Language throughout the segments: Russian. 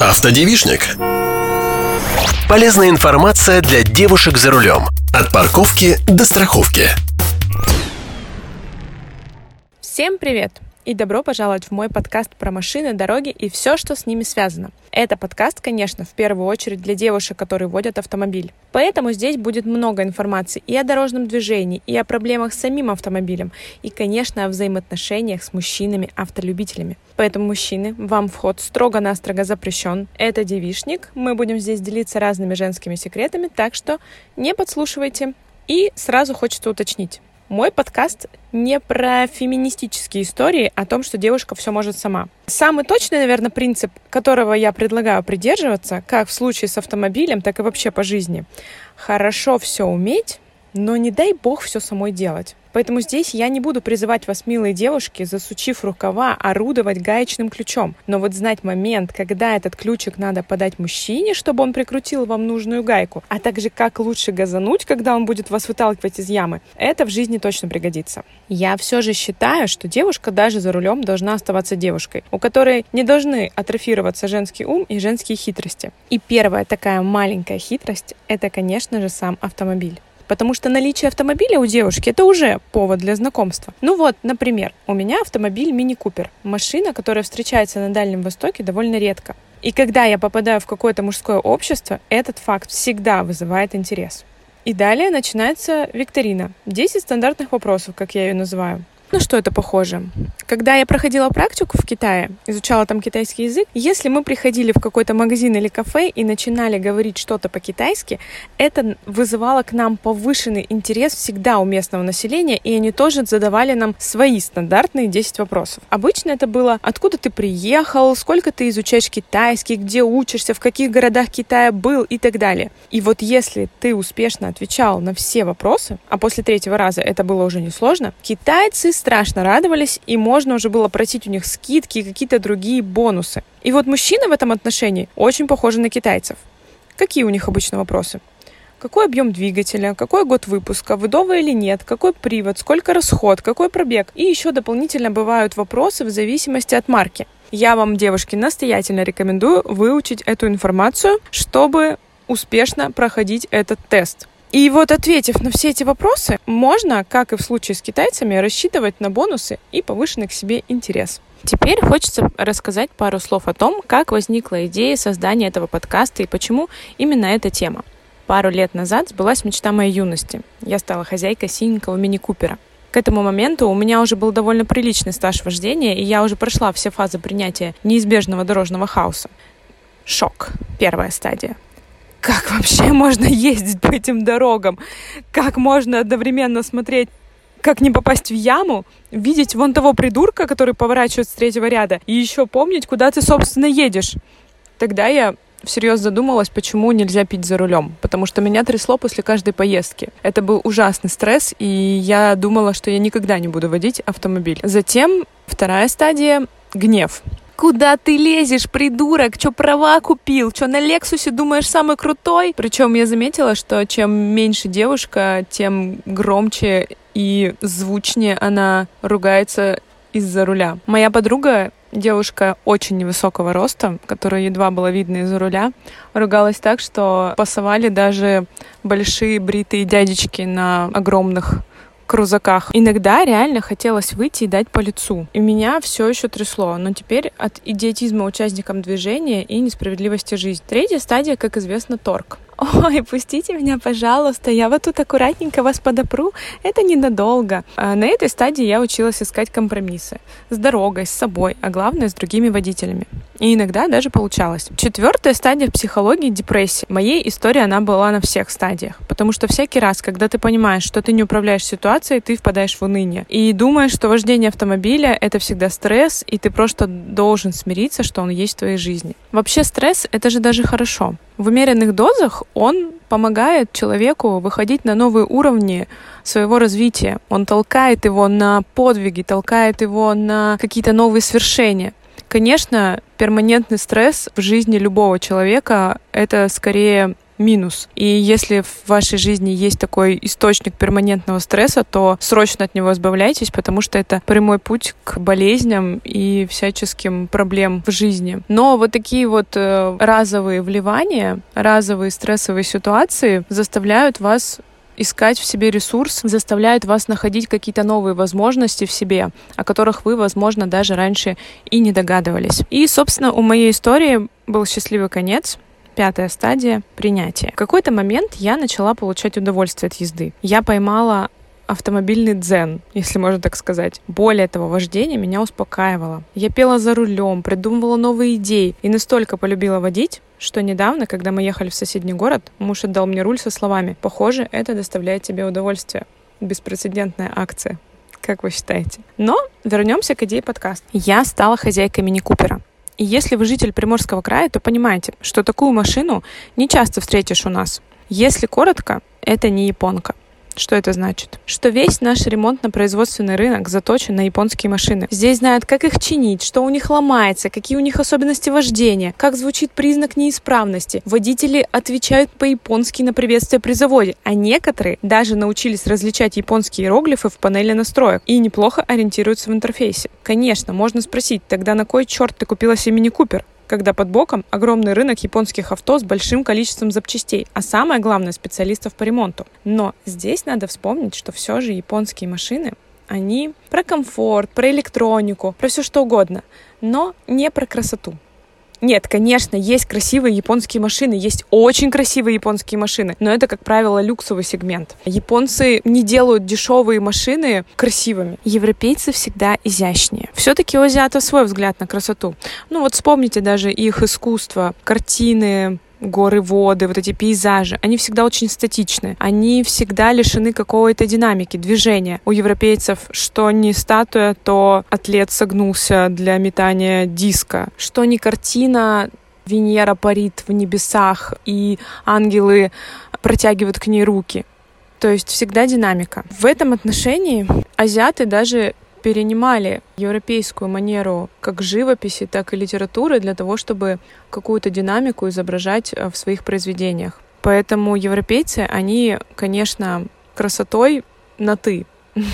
Автодевишник. Полезная информация для девушек за рулем. От парковки до страховки. Всем привет! И добро пожаловать в мой подкаст про машины, дороги и все, что с ними связано. Это подкаст, конечно, в первую очередь для девушек, которые водят автомобиль. Поэтому здесь будет много информации и о дорожном движении, и о проблемах с самим автомобилем, и, конечно, о взаимоотношениях с мужчинами-автолюбителями. Поэтому, мужчины, вам вход строго-настрого запрещен. Это девишник, мы будем здесь делиться разными женскими секретами, так что не подслушивайте. И сразу хочется уточнить. Мой подкаст не про феминистические истории о том, что девушка все может сама. Самый точный, наверное, принцип, которого я предлагаю придерживаться, как в случае с автомобилем, так и вообще по жизни. Хорошо все уметь, но не дай бог все самой делать. Поэтому здесь я не буду призывать вас, милые девушки, засучив рукава, орудовать гаечным ключом. Но вот знать момент, когда этот ключик надо подать мужчине, чтобы он прикрутил вам нужную гайку, а также как лучше газануть, когда он будет вас выталкивать из ямы, это в жизни точно пригодится. Я все же считаю, что девушка даже за рулем должна оставаться девушкой, у которой не должны атрофироваться женский ум и женские хитрости. И первая такая маленькая хитрость – это, конечно же, сам автомобиль. Потому что наличие автомобиля у девушки это уже повод для знакомства. Ну вот, например, у меня автомобиль Мини Купер. Машина, которая встречается на Дальнем Востоке довольно редко. И когда я попадаю в какое-то мужское общество, этот факт всегда вызывает интерес. И далее начинается викторина. 10 стандартных вопросов, как я ее называю. На что это похоже? Когда я проходила практику в Китае, изучала там китайский язык, если мы приходили в какой-то магазин или кафе и начинали говорить что-то по-китайски, это вызывало к нам повышенный интерес всегда у местного населения, и они тоже задавали нам свои стандартные 10 вопросов. Обычно это было, откуда ты приехал, сколько ты изучаешь китайский, где учишься, в каких городах Китая был и так далее. И вот если ты успешно отвечал на все вопросы, а после третьего раза это было уже несложно, китайцы страшно радовались, и можно уже было просить у них скидки и какие-то другие бонусы. И вот мужчины в этом отношении очень похожи на китайцев. Какие у них обычно вопросы? Какой объем двигателя, какой год выпуска, выдовый или нет, какой привод, сколько расход, какой пробег. И еще дополнительно бывают вопросы в зависимости от марки. Я вам, девушки, настоятельно рекомендую выучить эту информацию, чтобы успешно проходить этот тест. И вот ответив на все эти вопросы, можно, как и в случае с китайцами, рассчитывать на бонусы и повышенный к себе интерес. Теперь хочется рассказать пару слов о том, как возникла идея создания этого подкаста и почему именно эта тема. Пару лет назад сбылась мечта моей юности. Я стала хозяйкой синенького мини-купера. К этому моменту у меня уже был довольно приличный стаж вождения, и я уже прошла все фазы принятия неизбежного дорожного хаоса. Шок. Первая стадия как вообще можно ездить по этим дорогам? Как можно одновременно смотреть как не попасть в яму, видеть вон того придурка, который поворачивает с третьего ряда, и еще помнить, куда ты, собственно, едешь. Тогда я всерьез задумалась, почему нельзя пить за рулем, потому что меня трясло после каждой поездки. Это был ужасный стресс, и я думала, что я никогда не буду водить автомобиль. Затем вторая стадия — гнев. Куда ты лезешь, придурок? Чё права купил? Чё на Лексусе думаешь самый крутой? Причем я заметила, что чем меньше девушка, тем громче и звучнее она ругается из-за руля. Моя подруга, девушка очень невысокого роста, которая едва было видно из-за руля, ругалась так, что пасовали даже большие бритые дядечки на огромных крузаках. Иногда реально хотелось выйти и дать по лицу. И меня все еще трясло, но теперь от идиотизма участникам движения и несправедливости жизни. Третья стадия, как известно, торг. Ой, пустите меня, пожалуйста, я вот тут аккуратненько вас подопру, это ненадолго. А на этой стадии я училась искать компромиссы с дорогой, с собой, а главное с другими водителями. И иногда даже получалось. Четвертая стадия психологии — депрессии. Моей истории она была на всех стадиях. Потому что всякий раз, когда ты понимаешь, что ты не управляешь ситуацией, ты впадаешь в уныние. И думаешь, что вождение автомобиля — это всегда стресс, и ты просто должен смириться, что он есть в твоей жизни. Вообще стресс — это же даже хорошо. В умеренных дозах он помогает человеку выходить на новые уровни своего развития. Он толкает его на подвиги, толкает его на какие-то новые свершения. Конечно, перманентный стресс в жизни любого человека — это скорее минус. И если в вашей жизни есть такой источник перманентного стресса, то срочно от него избавляйтесь, потому что это прямой путь к болезням и всяческим проблем в жизни. Но вот такие вот э, разовые вливания, разовые стрессовые ситуации заставляют вас искать в себе ресурс, заставляют вас находить какие-то новые возможности в себе, о которых вы, возможно, даже раньше и не догадывались. И, собственно, у моей истории был счастливый конец. Пятая стадия — принятие. В какой-то момент я начала получать удовольствие от езды. Я поймала автомобильный дзен, если можно так сказать. Более того, вождение меня успокаивало. Я пела за рулем, придумывала новые идеи и настолько полюбила водить, что недавно, когда мы ехали в соседний город, муж отдал мне руль со словами «Похоже, это доставляет тебе удовольствие». Беспрецедентная акция. Как вы считаете? Но вернемся к идее подкаста. Я стала хозяйкой мини-купера. И если вы житель Приморского края, то понимаете, что такую машину не часто встретишь у нас. Если коротко, это не японка. Что это значит? Что весь наш ремонтно-производственный рынок заточен на японские машины. Здесь знают, как их чинить, что у них ломается, какие у них особенности вождения, как звучит признак неисправности. Водители отвечают по-японски на приветствие при заводе, а некоторые даже научились различать японские иероглифы в панели настроек и неплохо ориентируются в интерфейсе. Конечно, можно спросить, тогда на кой черт ты купила себе мини-купер? Когда под боком огромный рынок японских авто с большим количеством запчастей, а самое главное специалистов по ремонту. Но здесь надо вспомнить, что все же японские машины они про комфорт, про электронику, про все что угодно, но не про красоту. Нет, конечно, есть красивые японские машины, есть очень красивые японские машины, но это, как правило, люксовый сегмент. Японцы не делают дешевые машины красивыми. Европейцы всегда изящнее. Все-таки у азиатов свой взгляд на красоту. Ну вот вспомните даже их искусство, картины, горы, воды, вот эти пейзажи, они всегда очень статичны. Они всегда лишены какой-то динамики, движения. У европейцев что не статуя, то атлет согнулся для метания диска. Что не картина, Венера парит в небесах, и ангелы протягивают к ней руки. То есть всегда динамика. В этом отношении азиаты даже перенимали европейскую манеру как живописи, так и литературы для того, чтобы какую-то динамику изображать э, в своих произведениях. Поэтому европейцы, они, конечно, красотой на «ты».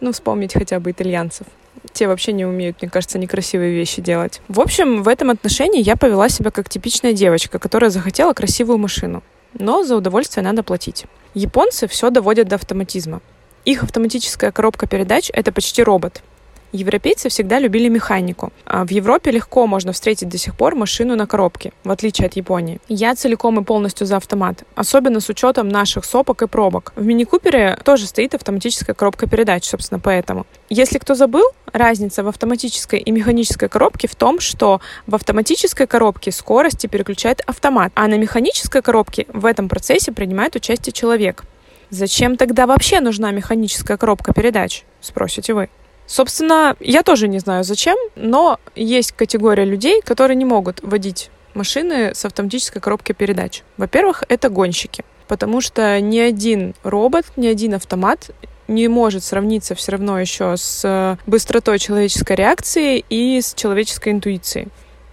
Ну, вспомнить хотя бы итальянцев. Те вообще не умеют, мне кажется, некрасивые вещи делать. В общем, в этом отношении я повела себя как типичная девочка, которая захотела красивую машину. Но за удовольствие надо платить. Японцы все доводят до автоматизма. Их автоматическая коробка передач — это почти робот. Европейцы всегда любили механику. А в Европе легко можно встретить до сих пор машину на коробке, в отличие от Японии. Я целиком и полностью за автомат, особенно с учетом наших сопок и пробок. В мини-купере тоже стоит автоматическая коробка передач, собственно, поэтому. Если кто забыл, разница в автоматической и механической коробке в том, что в автоматической коробке скорости переключает автомат, а на механической коробке в этом процессе принимает участие человек. Зачем тогда вообще нужна механическая коробка передач, спросите вы. Собственно, я тоже не знаю зачем, но есть категория людей, которые не могут водить машины с автоматической коробкой передач. Во-первых, это гонщики, потому что ни один робот, ни один автомат не может сравниться все равно еще с быстротой человеческой реакции и с человеческой интуицией.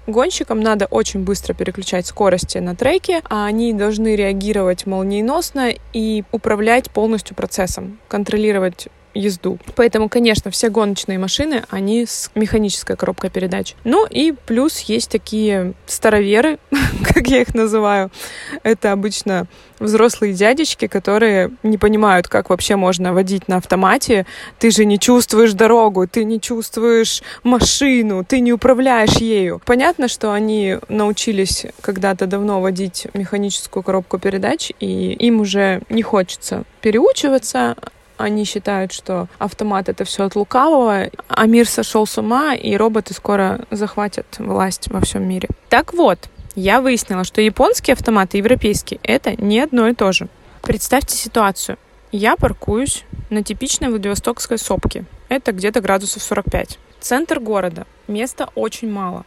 Гонщикам надо очень быстро переключать скорости на треке, а они должны реагировать молниеносно и управлять полностью процессом, контролировать езду. Поэтому, конечно, все гоночные машины, они с механической коробкой передач. Ну и плюс есть такие староверы, как я их называю. Это обычно взрослые дядечки, которые не понимают, как вообще можно водить на автомате. Ты же не чувствуешь дорогу, ты не чувствуешь машину, ты не управляешь ею. Понятно, что они научились когда-то давно водить механическую коробку передач, и им уже не хочется переучиваться, они считают, что автомат это все от лукавого, а мир сошел с ума, и роботы скоро захватят власть во всем мире. Так вот, я выяснила, что японские автоматы и европейские это не одно и то же. Представьте ситуацию. Я паркуюсь на типичной Владивостокской сопке. Это где-то градусов 45. Центр города. Места очень мало.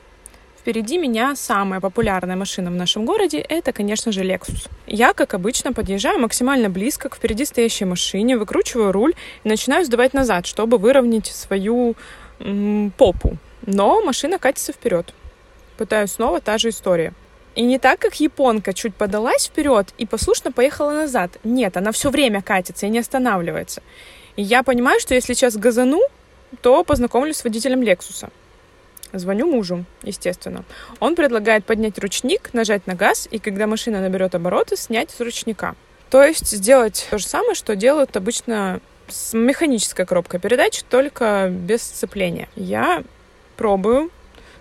Впереди меня самая популярная машина в нашем городе — это, конечно же, Lexus. Я, как обычно, подъезжаю максимально близко к впереди стоящей машине, выкручиваю руль и начинаю сдавать назад, чтобы выровнять свою м- попу. Но машина катится вперед. Пытаюсь снова та же история. И не так, как японка чуть подалась вперед и послушно поехала назад. Нет, она все время катится и не останавливается. И я понимаю, что если сейчас газану, то познакомлюсь с водителем Лексуса. Звоню мужу, естественно. Он предлагает поднять ручник, нажать на газ, и когда машина наберет обороты, снять с ручника. То есть сделать то же самое, что делают обычно с механической коробкой передач, только без сцепления. Я пробую,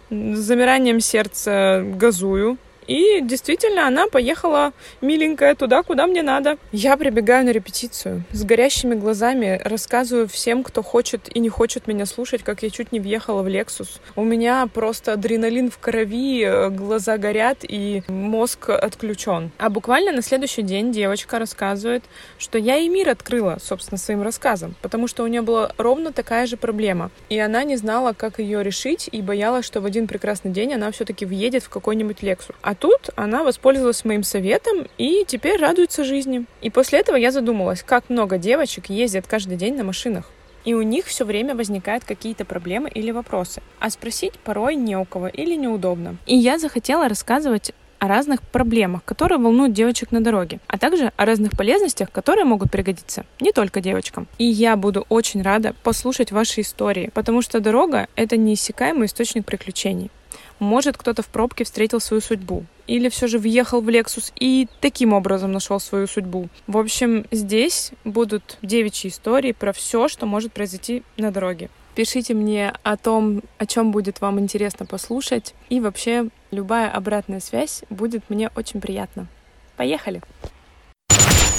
с замиранием сердца газую, и действительно, она поехала миленькая туда, куда мне надо. Я прибегаю на репетицию. С горящими глазами рассказываю всем, кто хочет и не хочет меня слушать, как я чуть не въехала в Lexus. У меня просто адреналин в крови, э, глаза горят и мозг отключен. А буквально на следующий день девочка рассказывает, что я и мир открыла, собственно, своим рассказом, потому что у нее была ровно такая же проблема. И она не знала, как ее решить, и боялась, что в один прекрасный день она все-таки въедет в какой-нибудь Lexus. А тут она воспользовалась моим советом и теперь радуется жизни. И после этого я задумалась, как много девочек ездят каждый день на машинах. И у них все время возникают какие-то проблемы или вопросы. А спросить порой не у кого или неудобно. И я захотела рассказывать о разных проблемах, которые волнуют девочек на дороге, а также о разных полезностях, которые могут пригодиться не только девочкам. И я буду очень рада послушать ваши истории, потому что дорога — это неиссякаемый источник приключений. Может, кто-то в пробке встретил свою судьбу. Или все же въехал в Lexus и таким образом нашел свою судьбу. В общем, здесь будут девичьи истории про все, что может произойти на дороге. Пишите мне о том, о чем будет вам интересно послушать. И вообще, любая обратная связь будет мне очень приятна. Поехали!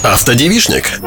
Автодевишник.